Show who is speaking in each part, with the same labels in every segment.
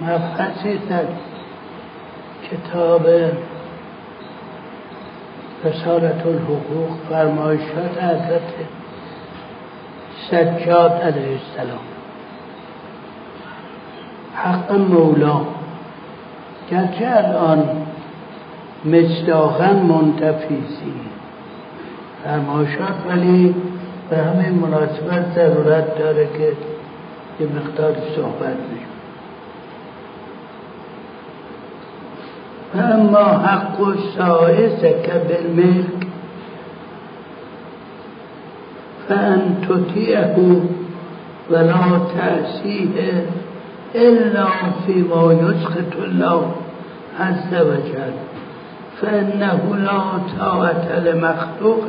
Speaker 1: مبحثی در کتاب رسالت الحقوق فرمایشات حضرت سجاد علیه السلام. حق مولا. گرچه الان مصداقا منتفیزی فرمایشات ولی به همین مناسبت ضرورت داره که یه مقدار صحبت بشه. اما حق سائسك بالملك فأن تطيعه ولا تأسيه إلا فيما يسخط الله عز وجل. فإنه لا طاعة لمخلوق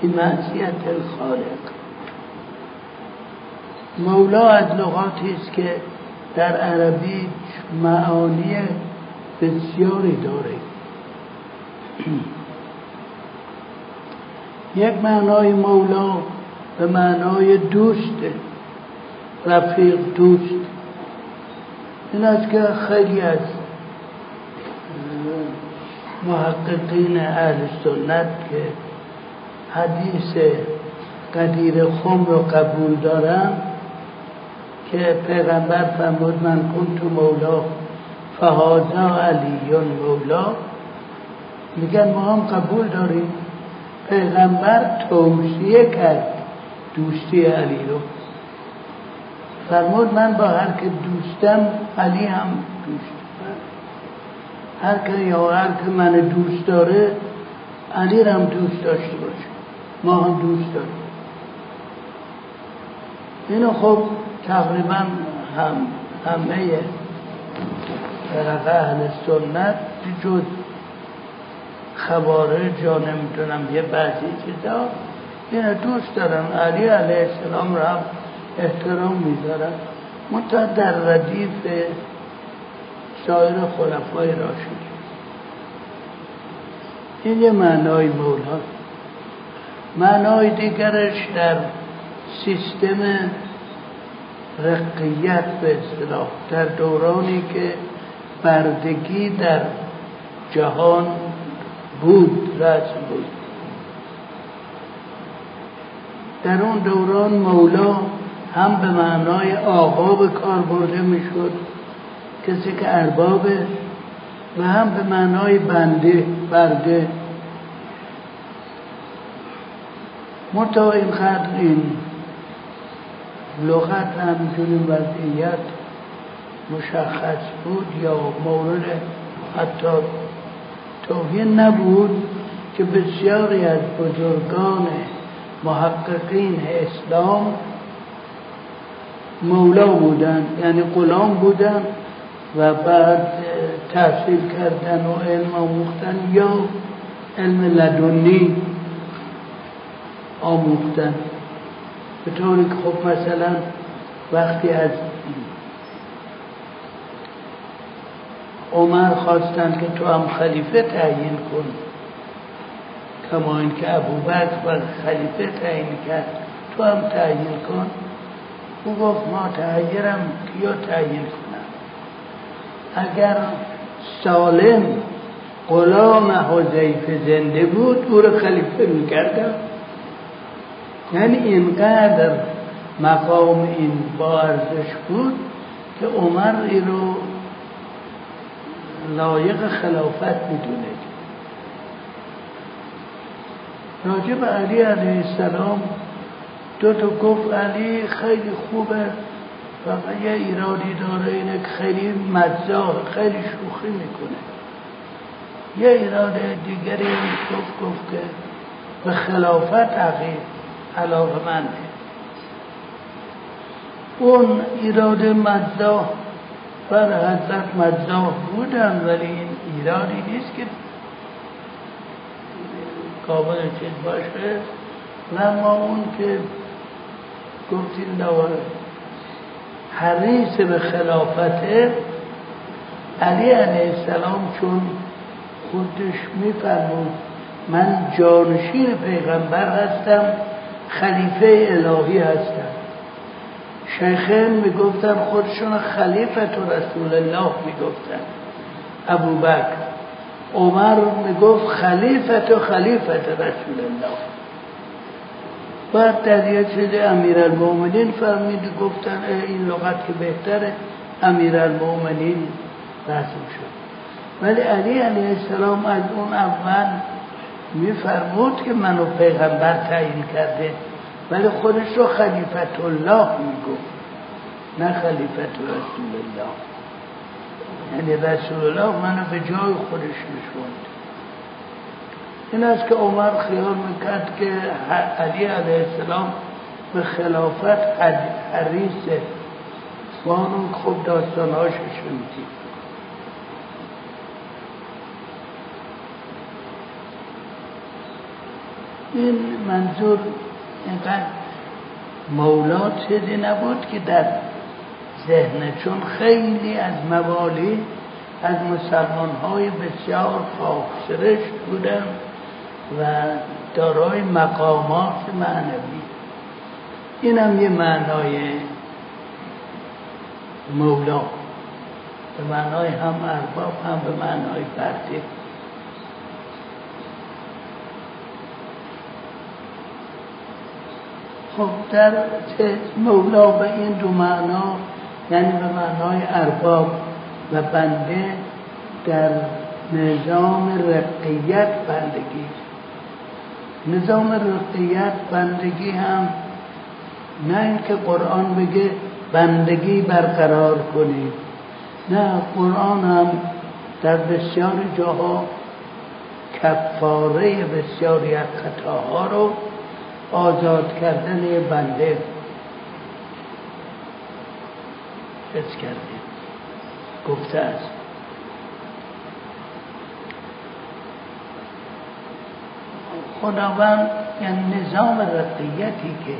Speaker 1: في معصية الخالق. مولا از لغاتی است که در عربی معانی بسیاری داره. یک معنای مولا به معنای دوست رفیق دوست. این است که خیلی از محققین اهل سنت که حدیث قدیر خم رو قبول دارن که پیغمبر فرمود من کنت مولا. فهازا علیون مولا. میگن ما هم قبول داریم. پیغمبر توصیه کرد دوستی علی رو. فرمود من با هر که دوستم علی هم دوست هر که یا هر که من دوست داره علی هم دوست داشته باشه. ما هم دوست داریم. اینو خب تقریبا هم همه فرقه اهل سنت جز خوارج یا نمی‌تونم یه بعضی چیزا. اینو دوست دارن علی علیه السلام را احترام می‌ذارن منتها در ردیف سایر خلفای راشد. این یه معنای مولا معنای دیگرش در سیستم رقیت به اصطلاح. در دورانی که بردگی در جهان بود رسم بود. در اون دوران مولا هم به معنای آقا به کار برده می‌شد کسی که اربابه و هم به معنای بنده برده. متا اینقدر این لغت همجوری وضعیت. مشخص بود یا مورد حتی توهین نبود که بسیاری از بزرگان محققین اسلام مولا بودن یعنی غلام بودن و بعد تحصیل کردن و علم آموختن یا علم لدنی آموختن. به طوری که خب مثلا وقتی از عمر خواستن که تو هم خلیفه تعیین کن. کما اینکه ابوبکر و خلیفه تعیین کرد تو هم تعیین کن. او گفت ما تعییرم کیا تعیین کنم؟ اگر سالم غلام حضیفه زنده بود او رو خلیفه می‌کردم. یعنی اینقدر مقام این با بود که عمر ای رو لایق خلافت می‌دونه راجع به علی علیه السلام دو تا گفت علی خیلی خوبه و یه ایرادی داره اینه که خیلی مزاح خیلی شوخی می‌کنه. یه ایراد دیگری گفت گفت که به خلافت عقید علاقه منده اون ایراد مزاح بر حضرت مزاح بودن ولی این ایرادی نیست که قابل چیز باشه. و ما اون که گفتیم دواره حریص به خلافته علی علیه السلام چون خودش میفرمود من جانشین پیغمبر هستم خلیفه الهی هستم. شیخین می‌گفتن خودشون خلیفت و رسول الله می‌گفتن. ابو بکر عمر می‌گفت خلیفت و خلیفت رسول الله. بعد در یه چیز امیر المومنین فرمید گفتن این لغت که بهتره امیر المومنین رسم شد. ولی علی علیه السلام از اون اول میفرمود که منو پیغمبر تعیین کرده. ولی خودش رو خلیفت الله می‌گفت نه خلیفت رسول الله. یعنی رسول الله منو به جای خودش نشوند. این است که عمر خیال می‌کرد که علی علیه السلام به خلافت حریصه وانون خوب داستانهاش شنیدیم این منظور اینقدر مولا چیزی نبود که در ذهن چون خیلی از موالی از مسلمان های بسیار خاکسرشت بودن و دارای مقامات معنوی. این هم یه معنای مولا. به معنای هم ارباب هم به معنای فردی خب در مولا به این دو معنا یعنی به معنای ارباب و بنده در نظام رقیت بندگی. نظام رقیت بندگی هم نه اینکه قرآن بگه بندگی برقرار کنید نه قرآن هم در بسیاری جاها کفاره بسیاری از خطاها رو آزاد کردن بنده. حس کرده گفته است. خداوند یعنی نظام رقیتی که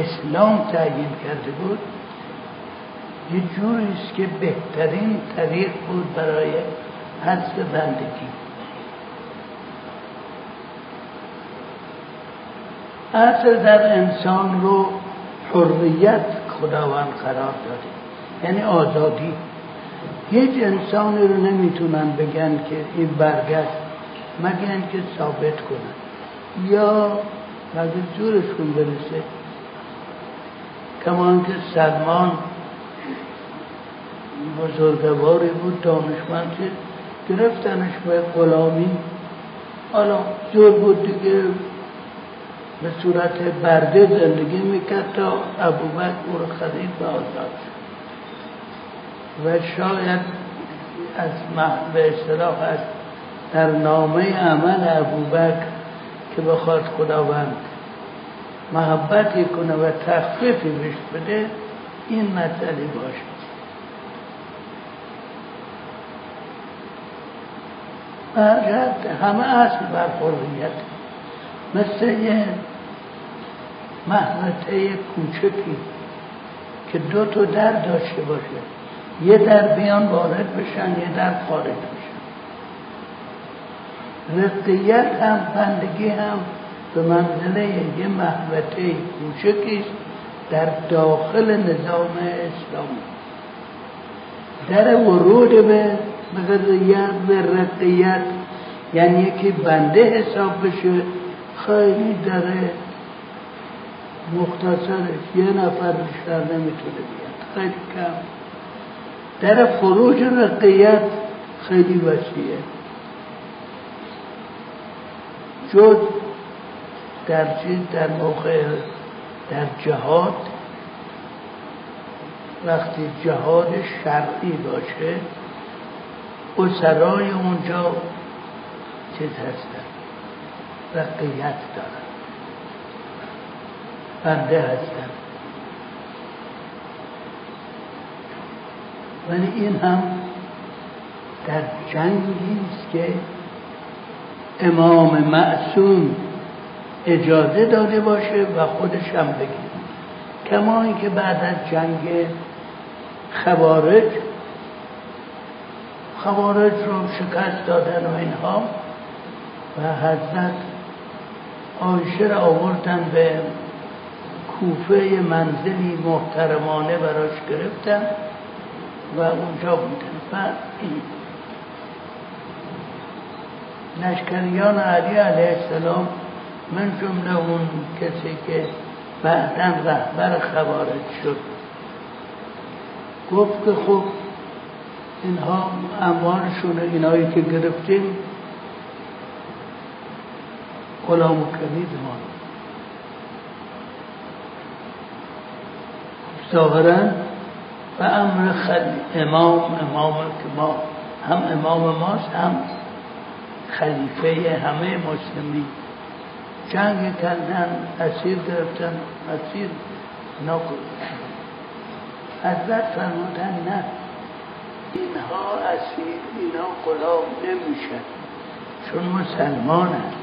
Speaker 1: اسلام تعیین کرده بود یه جوری است که بهترین طریق بود برای حذف بندگی. اصل در انسان رو حریت خداوند قرار داده. یعنی آزادی. هیچ انسانی رو نمی‌تونن بگن که این برگشت مگر که ثابت کنن. یا مگه جورشون برسه. کمان که سلمان بزرگواری بود دانشمند که گرفتنش به غلامی. حالا جور بود دیگه. به صورت برده زندگی می‌کرد تا ابوبکر او رو خرید و آزاد و شاید از به اصطلاح از در نامه عمل ابوبکر که بخواد خداوند محبتی کنه و تخفیفی بهش بده این مسئله باشه همه اصل بر مثل یه محمته کوچکی که دو تا در داشته باشه. یه در بیان وارد بشن یه در خارج بشن. رقیت هم بندگی هم به منزله یه محوطه کوچکی در داخل نظام اسلامی در ورود به غذیت به رقیت یعنی یکی بنده حساب بشه خیلی داره مختصرش یه نفر بیشتر نمی‌تونه بیاد. خیلی کم. در فروج رقیت خیلی وسیعه. جز در چیز در موقع در جهاد وقتی جهاد شرعی باشه سرای اونجا چیز هستن. رقیت دارن. بنده هستن ولی این هم در جنگی است که امام معصوم اجازه داده باشه و خودش هم بگیر کما اینکه بعد از جنگ خوارج خوارج رو شکست دادن و اینها و حضرت آیشه را آوردن به کوفه منزلی محترمانه براش گرفتن و اونجا بودن. و این لشکریان علی علیه السلام من جمله اون کسی که بعدا رهبر خوارج شد گفت که خب اینها اموالشون اینایی که گرفتیم غلام و کلید ما ظاهرا و امر خلی امام امام که ما هم امام ماست هم خلیفه همه مسلمین. جنگ کردن اسیر گرفتن اسیر نکردن حضرت فرمودن نه. اینها اسیر اینا غلام نمیشن. چون مسلمانن.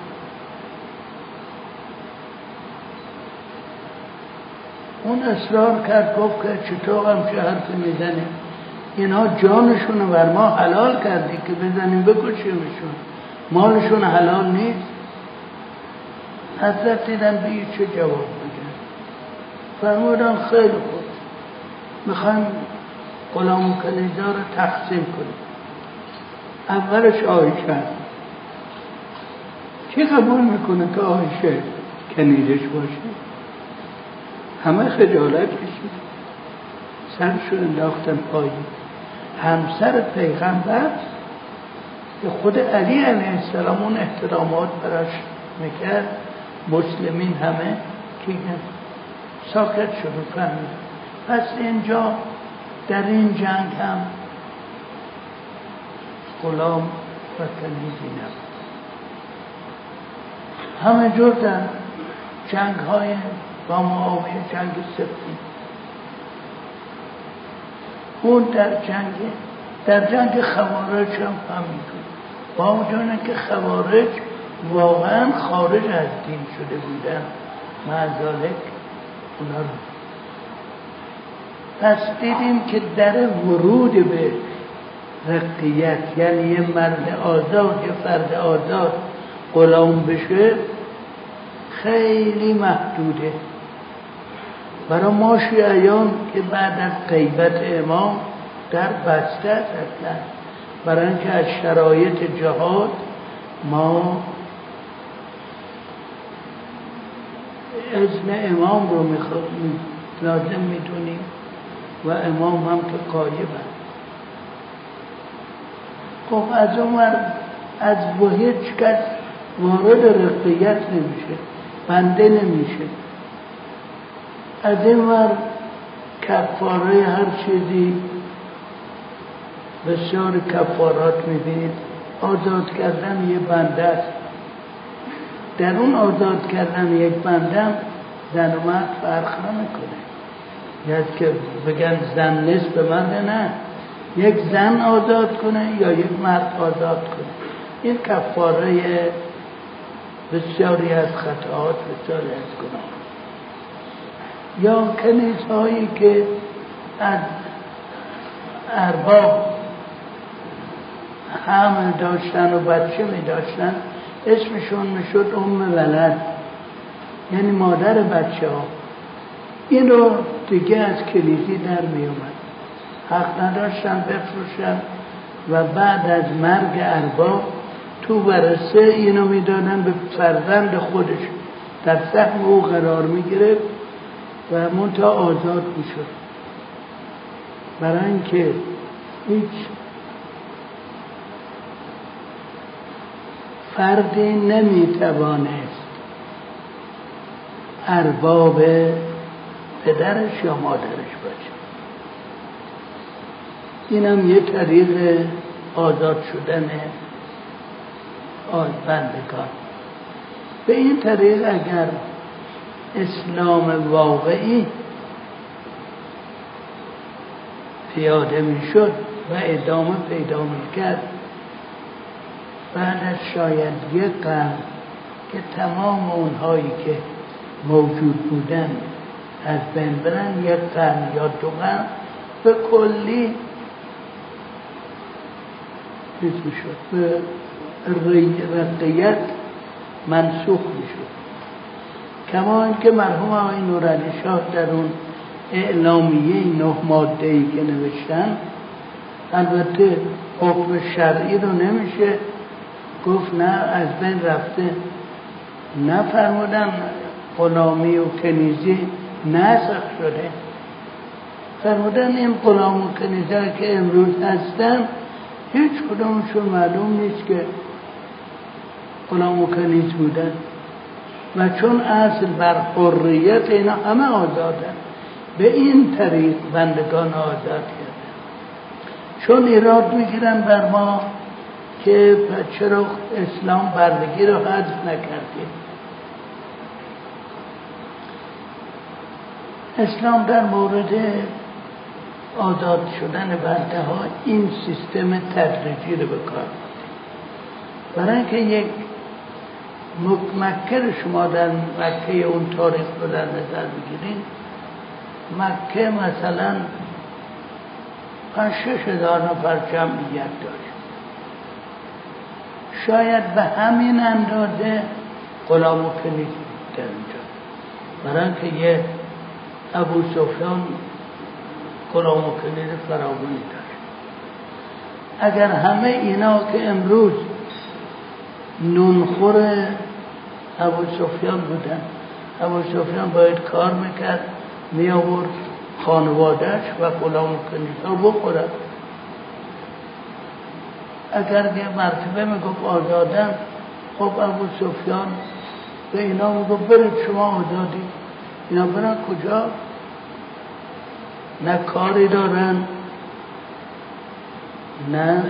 Speaker 1: اون اصرار کرد گفت که چطور هم چه حرف می‌زنه. اینا جانشون رو بر ما حلال کردی که بزنیم بکشیمشون. مالشون حلال نیست. حضرت دیدن به چه جواب بگن فرمودن خیلی خوب. می‌خوایم غلام و کلیجا رو تقسیم کنیم. اولش آیشه. کی قبول می‌کنه که آیشه کنیزش باشه؟ همه خجالت کشید. سرشو انداختن پایی همسر پیغمبر که خود علی علیه السلام اون احترامات براش می‌کرد. مسلمین همه که ساکت شروع فهمید. پس اینجا در این جنگ هم غلام و کنیزی نبود. همه جور در جنگ های با معاویه جنگ سفتی اون در جنگ در جنگ خوارج هم همینطور با اونجا که خوارج واقعا خارج از دین شده بودن. معذالک اونا رو. پس دیدیم که در ورود به رقیت یعنی یه مرد آزاد یه فرد آزاد غلام بشه خیلی محدوده. برای ما شیعیان که بعد از غیبت امام در بسته هستن برای اینکه از شرایط جهاد ما اذن امام رو لازم می‌دونیم و امام هم که قایبن خب از اون از هیچ کس وارد رقیت نمیشه بنده نمیشه. از این ور کفاره هر چیزی بسیار کفارات می‌بینید. آزاد کردن یه بنده است. در اون آزاد کردن یک و مرد فرق نمی‌کنه. یعنی که بگن زن نیست به مرد نه. یک زن آزاد کنه یا یک مرد آزاد کنه. این کفاره بسیاری از خطاات بسیاری از گناه. یا کنیزهایی که از ارباب حمل داشتن و بچه می داشتن اسمشون می‌شد ام ولد یعنی مادر بچه ها. این رو دیگه از کلیدی در می اومد. حق نداشتن بفروشن و بعد از مرگ ارباب تو ورسه اینو می‌دادن به فرزند خودش. در سهم او قرار می‌گرفت. و منتها آزاد می‌شد. برای اینکه هیچ فردی نمی‌توانست ارباب پدرش یا مادرش باشه. اینم یه طریق آزاد شدن بندگان به این طریق اگر اسلام واقعی پیاده می‌شد و ادامه پیدا می‌کرد. بعد از شاید یک قرن که تمام اونهایی که موجود بودن از بین برن یک قرن یا دو قرن به کلی چیز می‌شد به رقیت منسوخ می‌شد. کما اینکه مرحوم آقای نورعلی شاه در اون اعلامیه نه ماده ای که نوشتن البته حکم شرعی رو نمیشه گفت نه از بین رفته نفرمودن غلامی و کنیزی نسخ شده. فرمودن این غلام و کنیزه که امروز هستن هیچ کدومشون معلوم نیست که غلام و کنیز بودن. و چون اصل بر حریت اینا همه آزادن به این طریق بندگان آزاد کردن. چون ایراد می‌گیرن بر ما که چرا اسلام بردگی رو حذف نکردیم. اسلام در مورد آزاد شدن بنده ها این سیستم تدریجی رو به کار برای اینکه یک مکه شما در مکه اون تاریخ رو در نظر بگیرید. مکه مثلا پنج شش هزار نفر جمعیت داشت. شاید به همین اندازه غلام و کنیز در اونجا برای اینکه یه ابو سفیان غلام و کنیز فراوانی داشت. اگر همه اینا که امروز نونخور ابو سفیان بودن. ابو سفیان باید کار می‌کرد می آورد خانوادهش و غلام کنیزا بخورد. اگر یه مرتبه می‌گفت آزادن خب ابو سفیان به اینا می‌گفت برید شما آزادی. اینا برن کجا؟ نه کاری دارن نه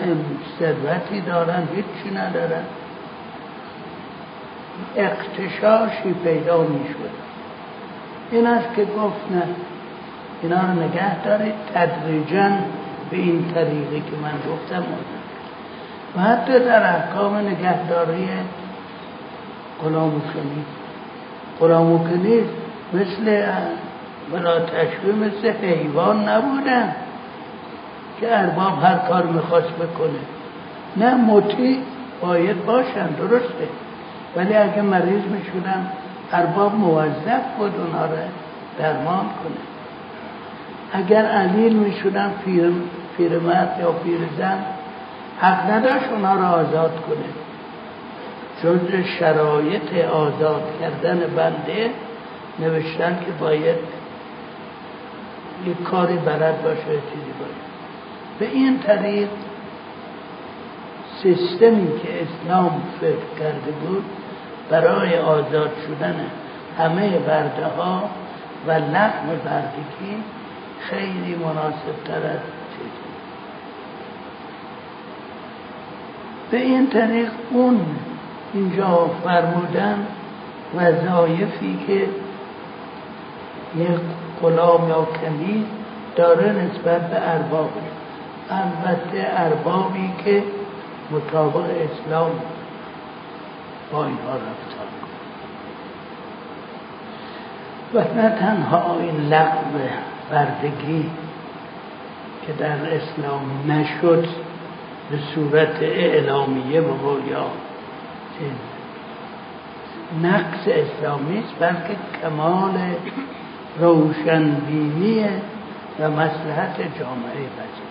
Speaker 1: ثروتی دارن هیچی ندارن. اقتشاشی پیدا می شود این است که گفت نه اینا رو نگه دارید تدریجا به این طریقی که من گفتم و حتی در احکام نگهداری و کنید غلام و کنید مثل بلا تشبیه مثل حیوان نبودن که ارباب هر کار می‌خواست بکنه. نه مطیع باید باشن درسته. ولی اگه مریض می‌شدن ارباب موظف بود اونا رو درمان کنه. اگر علیل می‌شدن پیر پیرمرد یا پیرزن حق نداشت اونا رو آزاد کنه. جز شرایط آزاد کردن بنده نوشتن که باید یک کاری بلد باشه چیزی باشه. به این طریق سیستمی که اسلام فکر کرده بود برای آزاد شدن همه برده ها و لحم بردگی خیلی مناسب تر از چیزی به این طریق اون اینجا فرمودن وظایفی که یک غلام یا کمی داره نسبت به ارباب. البته اربابی که مطابق اسلام با اینها رفتار و نه تنها این لغو بردگی که در اسلام نشد به صورت اعلامیه به یا نقص اسلامی است بلکه کمال روشنبینی و مسلحت جامعه بشر.